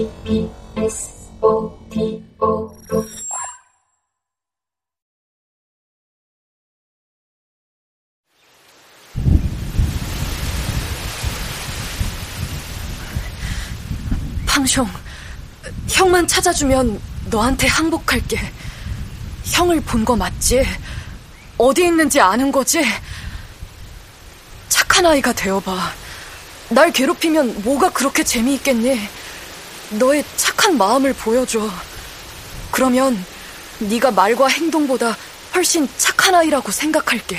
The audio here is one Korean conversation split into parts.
P P S O T O 팡숑, 형만 찾아주면 너한테 항복할게. 형을 본 거 맞지? 어디 있는지 아는 거지? 착한 아이가 되어봐. 날 괴롭히면 뭐가 그렇게 재미있겠니? 너의 착한 마음을 보여줘. 그러면 네가 말과 행동보다 훨씬 착한 아이라고 생각할게.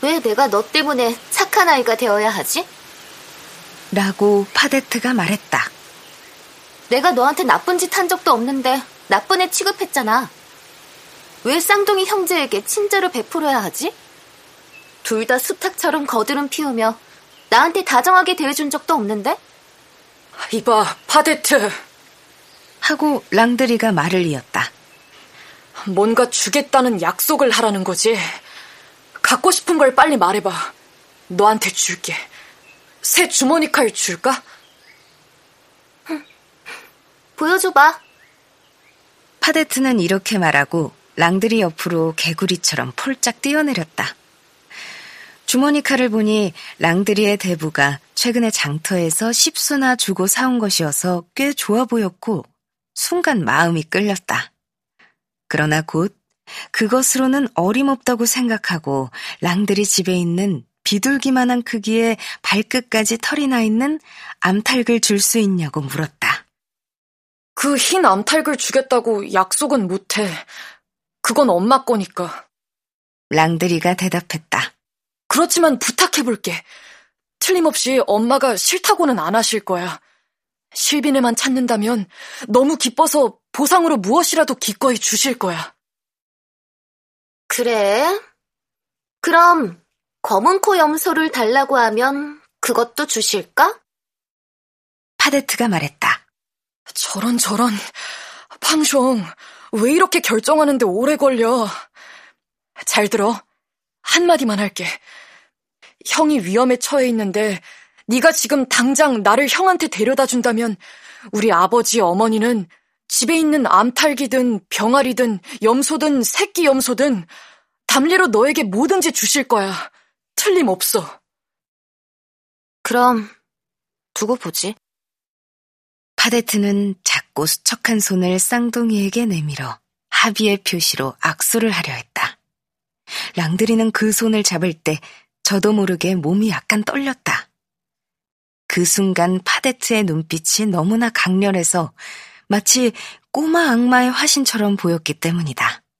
왜 내가 너 때문에 착한 아이가 되어야 하지? 라고 파데트가 말했다. 내가 너한테 나쁜 짓 한 적도 없는데 나쁜 애 취급했잖아. 왜 쌍둥이 형제에게 친절을 베풀어야 하지? 둘 다 수탉처럼 거드름 피우며 나한테 다정하게 대해준 적도 없는데? 이봐, 파데트. 하고 랑드리가 말을 이었다. 뭔가 주겠다는 약속을 하라는 거지. 갖고 싶은 걸 빨리 말해봐. 너한테 줄게. 새 주머니 칼 줄까? 보여줘봐. 파데트는 이렇게 말하고 랑드리 옆으로 개구리처럼 폴짝 뛰어내렸다. 주머니 칼을 보니 랑드리의 대부가 최근에 장터에서 십수나 주고 사온 것이어서 꽤 좋아 보였고 순간 마음이 끌렸다. 그러나 곧 그것으로는 어림없다고 생각하고 랑드리 집에 있는 비둘기만한 크기의 발끝까지 털이 나 있는 암탉을 줄 수 있냐고 물었다. 그 흰 암탉을 주겠다고 약속은 못해. 그건 엄마 거니까. 랑드리가 대답했다. 그렇지만 부탁해볼게. 틀림없이 엄마가 싫다고는 안 하실 거야. 실비네만 찾는다면 너무 기뻐서 보상으로 무엇이라도 기꺼이 주실 거야. 그래? 그럼 검은 코 염소를 달라고 하면 그것도 주실까? 파데트가 말했다. 저런 저런. 팡숑, 왜 이렇게 결정하는데 오래 걸려? 잘 들어. 한마디만 할게. 형이 위험에 처해 있는데 네가 지금 당장 나를 형한테 데려다 준다면 우리 아버지 어머니는 집에 있는 암탉이든 병아리든 염소든 새끼 염소든 담례로 너에게 뭐든지 주실 거야. 틀림없어. 그럼 두고 보지. 파데트는 작고 수척한 손을 쌍둥이에게 내밀어 합의의 표시로 악수를 하려 했다. 랑드리는 그 손을 잡을 때 저도 모르게 몸이 약간 떨렸다. 그 순간 파데트의 눈빛이 너무나 강렬해서 마치 꼬마 악마의 화신처럼 보였기 때문이다.